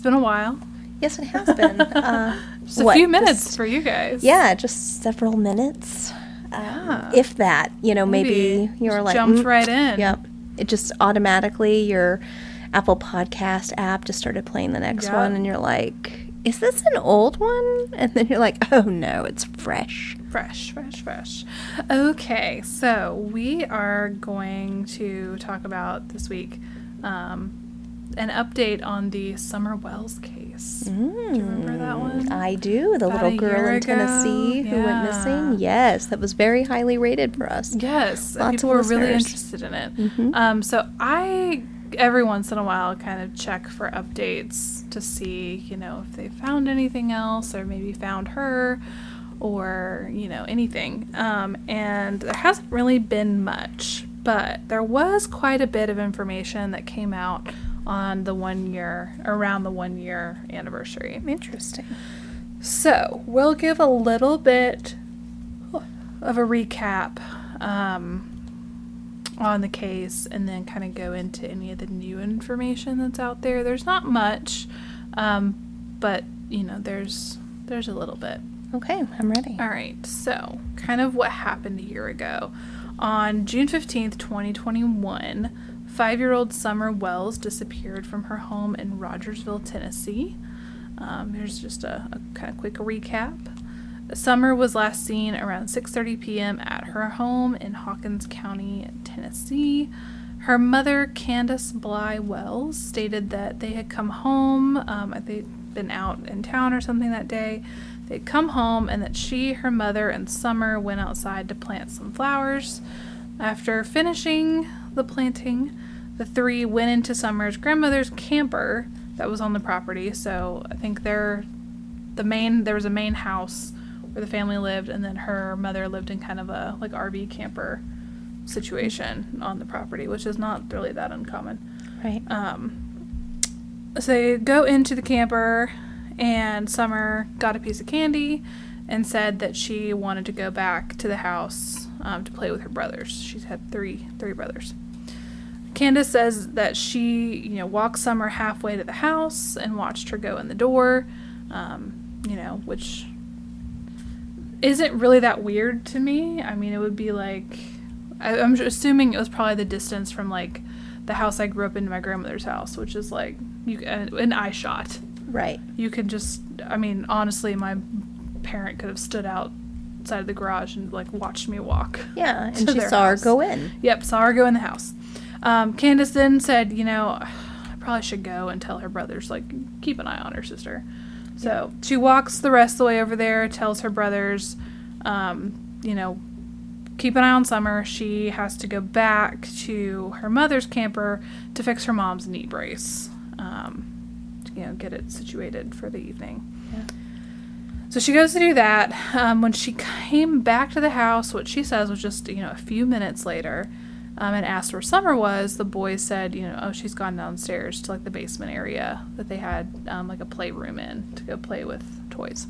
It's been a while. Yes, it has been. Uh, Just a few minutes just- for you guys. yeah, just several minutes. Um, If that, you know, maybe, Maybe you were just like, jumped "Mm, right in. Yep. It just automatically your Apple Podcast app just started playing the next Yep. one, and you're like, "Is this an old one?" And then you're like, "Oh no, it's fresh." Fresh, fresh, fresh. Okay, so we are going to talk about this week um, an update on the Summer Wells case. Do you remember that one? Mm, I do. The About little girl in ago? Tennessee who went missing. Yes, that was very highly rated for us. Yes, Lots people were really interested in it. Mhm. Um, so I, every once in a while, kind of check for updates to see, you know, if they found anything else or maybe found her or, you know, anything. Um, and there hasn't really been much, but there was quite a bit of information that came out on the one year, around the one year anniversary. Interesting. So we'll give a little bit of a recap um, on the case and then kind of go into any of the new information that's out there. There's not much, um, but you know, there's there's a little bit. Okay, I'm ready. All right, so kind of what happened a year ago. On June 15th, 2021, five year old Summer Wells disappeared from her home in Rogersville, Tennessee. Um, here's just a, a kind of quick recap. Summer was last seen around 6:30 p.m. at her home in Hawkins County, Tennessee. Her mother, Candace Bly Wells, stated that they had come home. Um, they'd been out in town or something that day. They'd come home and that she, her mother, and Summer went outside to plant some flowers. After finishing the planting, the three went into Summer's grandmother's camper that was on the property. So I think they're the main there was a main house where the family lived and then her mother lived in kind of a like RV camper situation on the property, which is not really that uncommon. Right. Um, so they go into the camper, and Summer got a piece of candy and said that she wanted to go back to the house um, to play with her brothers. She's had three three brothers. Candace says that she, you know, walked Summer halfway to the house and watched her go in the door, um, you know, which isn't really that weird to me. I mean, it would be like, I, I'm assuming it was probably the distance from like the house I grew up in to my grandmother's house, which is like you uh, an eye shot. Right. You could just, I mean, honestly, my parent could have stood outside of the garage and like watched me walk. Yeah, and she saw her go in. Yep, saw her go in the house. Um, Candace then said, you know, I probably should go and tell her brothers, like, keep an eye on her sister. So she walks the rest of the way over there, tells her brothers, um, you know, keep an eye on Summer. She has to go back to her mother's camper to fix her mom's knee brace, um, to, you know, get it situated for the evening. Yeah. So she goes to do that. Um, when she came back to the house, what she says was just, you know, a few minutes later, um, and asked where Summer was, the boys said, you know, oh, she's gone downstairs to like the basement area that they had um, like a playroom in to go play with toys.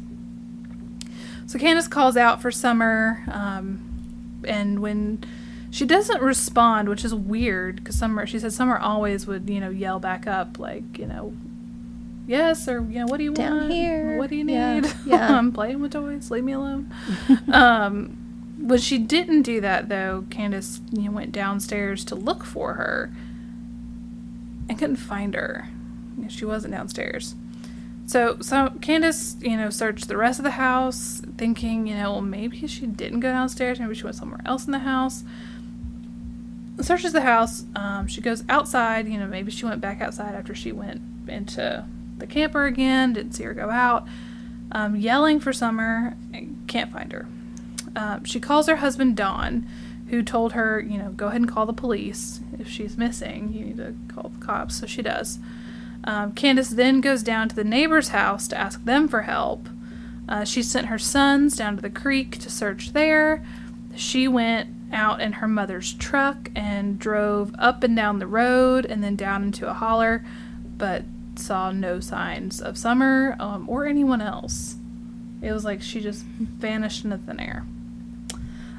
So Candace calls out for Summer, um, and when she doesn't respond, which is weird because Summer, she said Summer always would, you know, yell back up like, you know, yes or you know, what do you Down want? here. What do you Yeah, need? yeah. I'm playing with toys. Leave me alone. um, when she didn't do that, though, Candace you know, went downstairs to look for her and couldn't find her. You know, she wasn't downstairs. So, so Candace, you know, searched the rest of the house, thinking, you know, well, maybe she didn't go downstairs. Maybe she went somewhere else in the house. Searches the house. Um, she goes outside. You know, maybe she went back outside after she went into the camper again. Didn't see her go out. Um, yelling for Summer. Can't find her. Um, she calls her husband Don, who told her, you know, go ahead and call the police if she's missing. You need to call the cops. So she does. Um, Candace then goes down to the neighbor's house to ask them for help. Uh, she sent her sons down to the creek to search there. She went out in her mother's truck and drove up and down the road and then down into a holler, but saw no signs of Summer um, or anyone else. It was like she just vanished into thin air.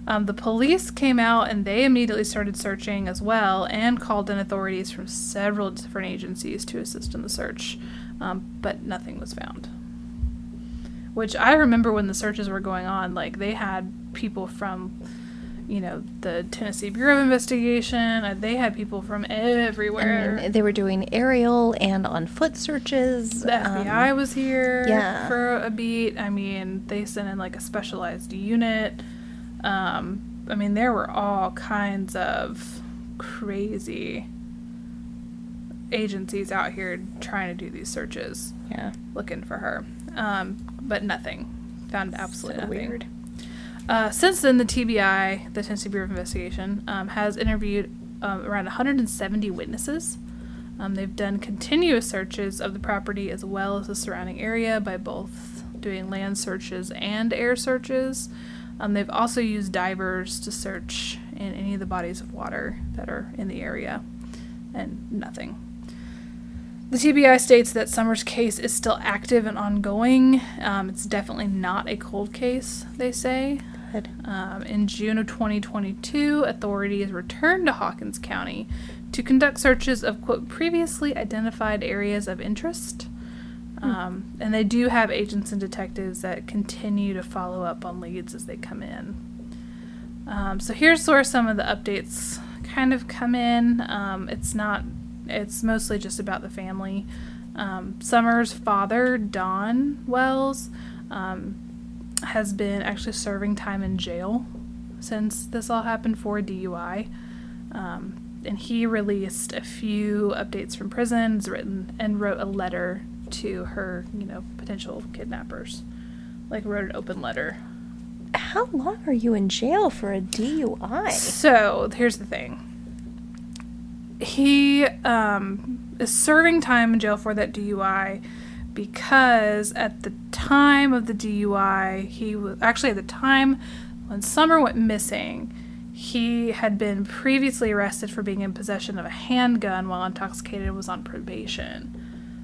Um, the police came out and they immediately started searching as well and called in authorities from several different agencies to assist in the search, um, but nothing was found. Which I remember when the searches were going on, like they had people from, you know, the Tennessee Bureau of Investigation. uh, They had people from everywhere. Mean, they were doing aerial and on foot searches. The um, FBI was here yeah. for a beat. I mean, they sent in like a specialized unit. Um, I mean, there were all kinds of crazy agencies out here trying to do these searches, yeah. looking for her. Um, but nothing. Found absolutely So nothing. weird. Uh, since then, the TBI, the Tennessee Bureau of Investigation, um, has interviewed um, around 170 witnesses. Um, they've done continuous searches of the property as well as the surrounding area by both doing land searches and air searches. Um, they've also used divers to search in any of the bodies of water that are in the area, and nothing. The TBI states that Summers' case is still active and ongoing. Um, it's definitely not a cold case, they say. Um, in June of 2022, authorities returned to Hawkins County to conduct searches of, quote, previously identified areas of interest. Um, and they do have agents and detectives that continue to follow up on leads as they come in. Um, so here's where some of the updates kind of come in. Um, it's not, it's mostly just about the family. Um, Summer's father, Don Wells, um, has been actually serving time in jail since this all happened for DUI. Um, and he released a few updates from prison, has written and wrote a letter to her, you know, potential kidnappers. Like wrote an open letter. How long are you in jail for a DUI? So here's the thing. He um, is serving time in jail for that DUI because at the time of the DUI, he was actually at the time when Summer went missing, he had been previously arrested for being in possession of a handgun while intoxicated and was on probation.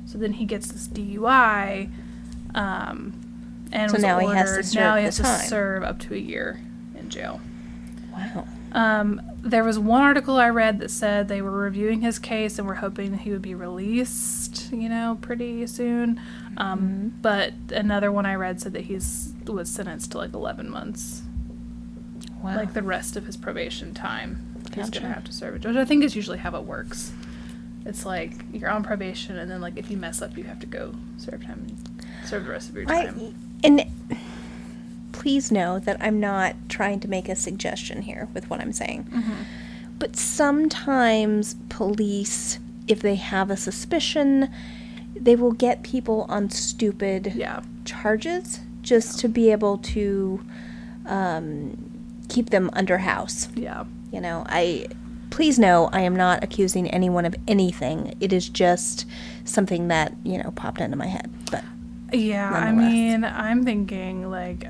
So then he gets this DUI, um, and So was now he has to ordered- serve now he has to time. serve up to a year in jail. Wow. Um, there was one article I read that said they were reviewing his case and were hoping that he would be released, you know, pretty soon. Um, Mm-hmm. But another one I read said that he's was sentenced to like 11 months, Wow. like the rest of his probation time. He's gonna have to serve it, which I think is usually how it works. It's like you're on probation, and then like if you mess up, you have to go serve time, serve the rest of your time. I, and please know that I'm not trying to make a suggestion here with what I'm saying. Mm-hmm. But sometimes police, if they have a suspicion, they will get people on stupid yeah, charges just to be able to um, keep them under house. yeah. You know, I please know I am not accusing anyone of anything. It is just something that, you know, popped into my head. But Yeah, I mean, I'm thinking like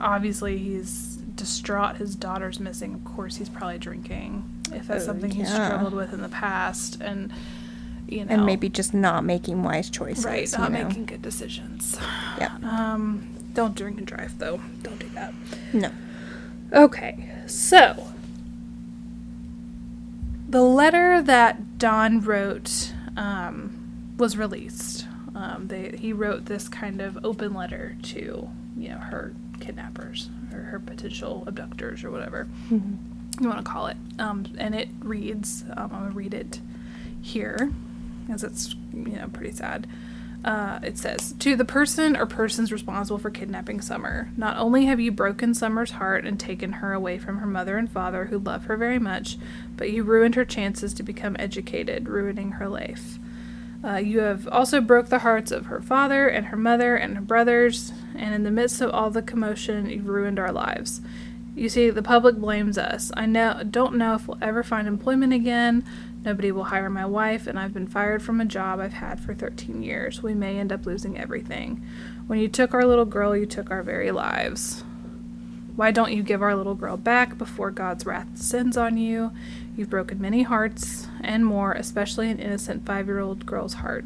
obviously he's distraught his daughter's missing. Of course, he's probably drinking. If that's Oh, something he's yeah. struggled with in the past and you know and maybe just not making wise choices. right, you not know? making good decisions. Yeah. Um don't drink and drive though. Don't do that. No. Okay. So, the letter that Don wrote um, was released. Um, they, he wrote this kind of open letter to, you know, her kidnappers or her potential abductors or whatever Mm-hmm. you want to call it. Um, and it reads, um, I'm going to read it here, as it's, you know, pretty sad. Uh, it says, To the person or persons responsible for kidnapping Summer, not only have you broken Summer's heart and taken her away from her mother and father who love her very much, but you ruined her chances to become educated, ruining her life. Uh, you have also broke the hearts of her father and her mother and her brothers, and in the midst of all the commotion, you've ruined our lives. You see, the public blames us. I know, don't know if we'll ever find employment again. Nobody will hire my wife, and I've been fired from a job I've had for 13 years. We may end up losing everything. When you took our little girl, you took our very lives. Why don't you give our little girl back before God's wrath descends on you? You've broken many hearts and more, especially an innocent five year old girl's heart.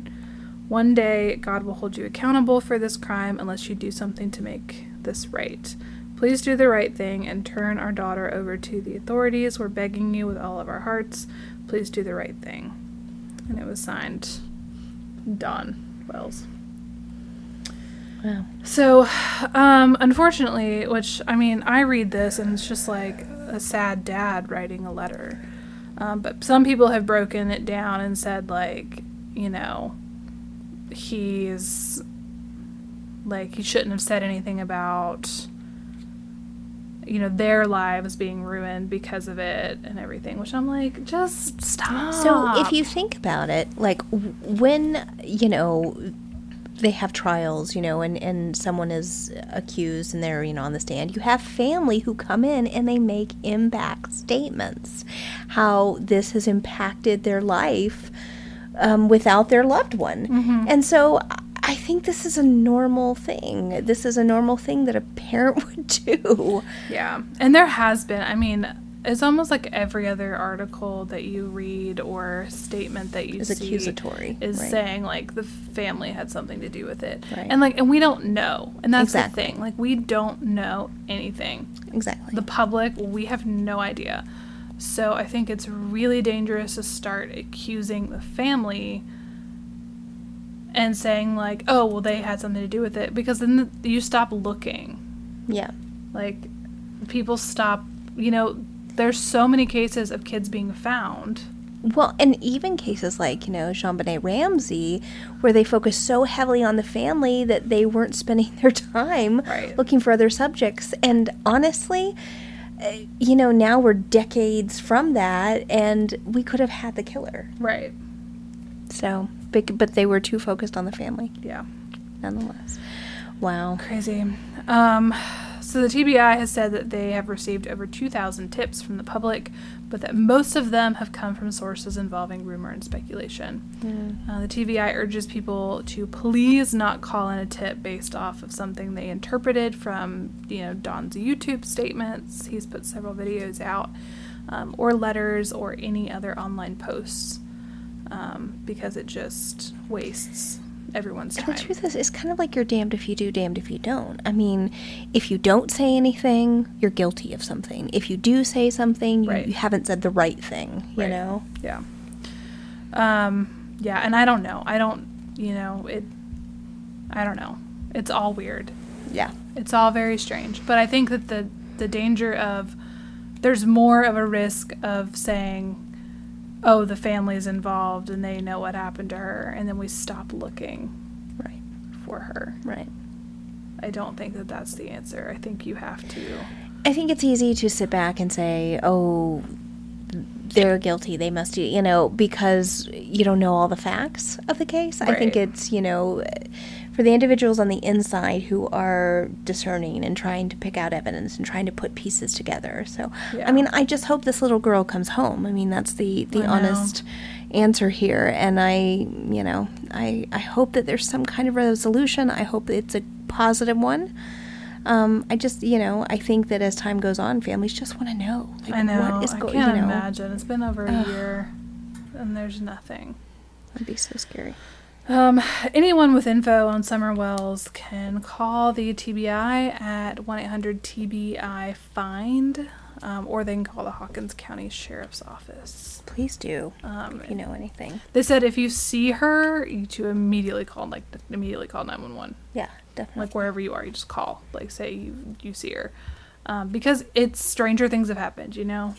One day, God will hold you accountable for this crime unless you do something to make this right. Please do the right thing and turn our daughter over to the authorities. We're begging you with all of our hearts. Please do the right thing. And it was signed Don Wells. Wow. So, um, unfortunately, which I mean, I read this and it's just like a sad dad writing a letter. Um, but some people have broken it down and said, like, you know, he's like, he shouldn't have said anything about, you know, their lives being ruined because of it and everything, which I'm like, just stop. So if you think about it, like when you know they have trials, you know, and and someone is accused and they're you know on the stand, you have family who come in and they make impact statements, how this has impacted their life um, without their loved one, and so. I think this is a normal thing. This is a normal thing that a parent would do. Yeah. And there has been, I mean, it's almost like every other article that you read or statement that you Is see accusatory, is right. saying like the family had something to do with it. Right. And like and we don't know. And that's Exactly. the thing. Like we don't know anything. Exactly. The public, we have no idea. So I think it's really dangerous to start accusing the family and saying like, "Oh, well they had something to do with it" because then you stop looking yeah. like people stop you know there's so many cases of kids being found Well, and even cases like, you know, JonBenét Ramsey, where they focus so heavily on the family that they weren't spending their time Right. looking for other subjects. And honestly, uh, you know, now we're decades from that, and we could have had the killer. right So, but, but they were too focused on the family, yeah nonetheless. Wow. crazy um so the TBI has said that they have received over 2,000 tips from the public, but that most of them have come from sources involving rumor and speculation. Uh, the TBI urges people to please not call in a tip based off of something they interpreted from, you know, Don's YouTube statements. He's put several videos out, um, or letters, or any other online posts, um, because it just wastes everyone's And time. the truth is, it's kind of like you're damned if you do, damned if you don't. I mean, if you don't say anything, you're guilty of something. If you do say something, you, Right. you haven't said the right thing, you Right. know? Yeah. Um, yeah, and I don't know. I don't, you know, it, I don't know. It's all weird. Yeah. It's all very strange. But I think that the, the danger of, there's more of a risk of saying, oh, the family's involved and they know what happened to her, and then we stop looking Right. for her. Right. I don't think that that's the answer. I think you have to. I think it's easy to sit back and say, oh, they're guilty. They must do, you know, because you don't know all the facts of the case. I think it's, you know, for the individuals on the inside who are discerning and trying to pick out evidence and trying to put pieces together. So, Yeah. I mean, I just hope this little girl comes home. I mean, that's the, the I know. honest answer here. And I, you know, I, I hope that there's some kind of resolution. I hope it's a positive one. Um, I just, you know, I think that as time goes on, families just want to know. Like, I know. What is I going can't you know, imagine. It's been over a Ugh. year and there's nothing. That'd be so scary. Um, anyone with info on Summer Wells can call the TBI at 1 800 TBI FIND, um, or they can call the Hawkins County Sheriff's Office. Please do. Um, if you know anything. They said if you see her, you to immediately call, like, immediately call 911. Yeah, definitely. Like, wherever you are, you just call. Like, say you, you see her. Um, because it's stranger things have happened, you know?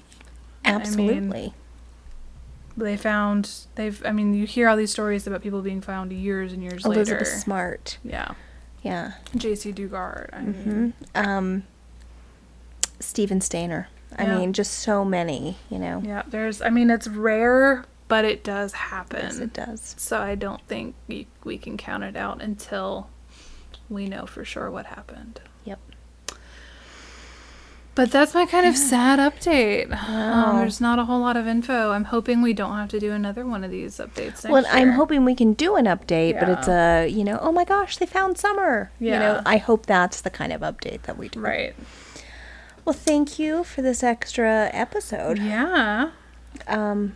I mean, Absolutely. They found, they've, I mean, you hear all these stories about people being found years and years Elizabeth later. Smart. Yeah. Yeah. Jaycee Dugard. I mean, hmm Um, Steven Stayner. I Yeah. mean, just so many, you know. yeah, there's, I mean, it's rare, but it does happen. Yes, it does. So I don't think we, we can count it out until we know for sure what happened. Yep. But that's my kind of sad update. Um, there's not a whole lot of info. I'm hoping we don't have to do another one of these updates next Well, I'm hoping we can do an update, but it's a, you know, oh my gosh, they found summer. Yeah. You know, I hope that's the kind of update that we do. Right. Well, thank you for this extra episode. Yeah. Um,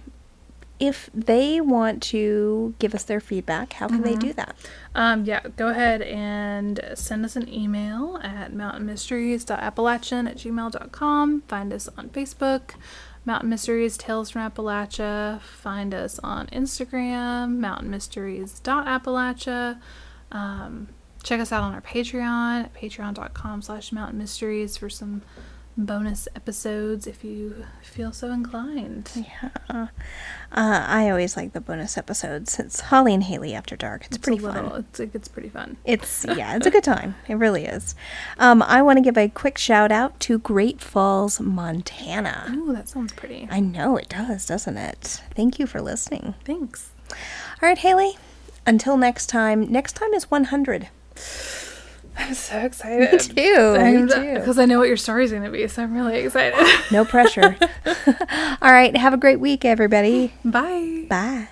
if they want to give us their feedback, how can they do that? Um, yeah, go ahead and send us an email at mountainmysteries.appalachian at gmail.com. Find us on Facebook, Mountain Mysteries Tales from Appalachia. Find us on Instagram, mountainmysteries.appalachia. Um, check us out on our Patreon at patreon.com slash mountain mysteries for some bonus episodes if you feel so inclined. Yeah. Uh, I always like the bonus episodes. It's Holly and Haley After Dark. It's, It's pretty little, fun. It's, it gets pretty fun. It's yeah, it's a good time. It really is. Um, I want to give a quick shout out to Great Falls, Montana. Ooh, that sounds pretty. I know it does, doesn't it? Thank you for listening. Thanks. All right, Haley. Until next time. Next time is 100. I'm so excited. Me too. Me too. Because I know what your story's going to be, so I'm really excited. No pressure. All right. Have a great week, everybody. Bye. Bye.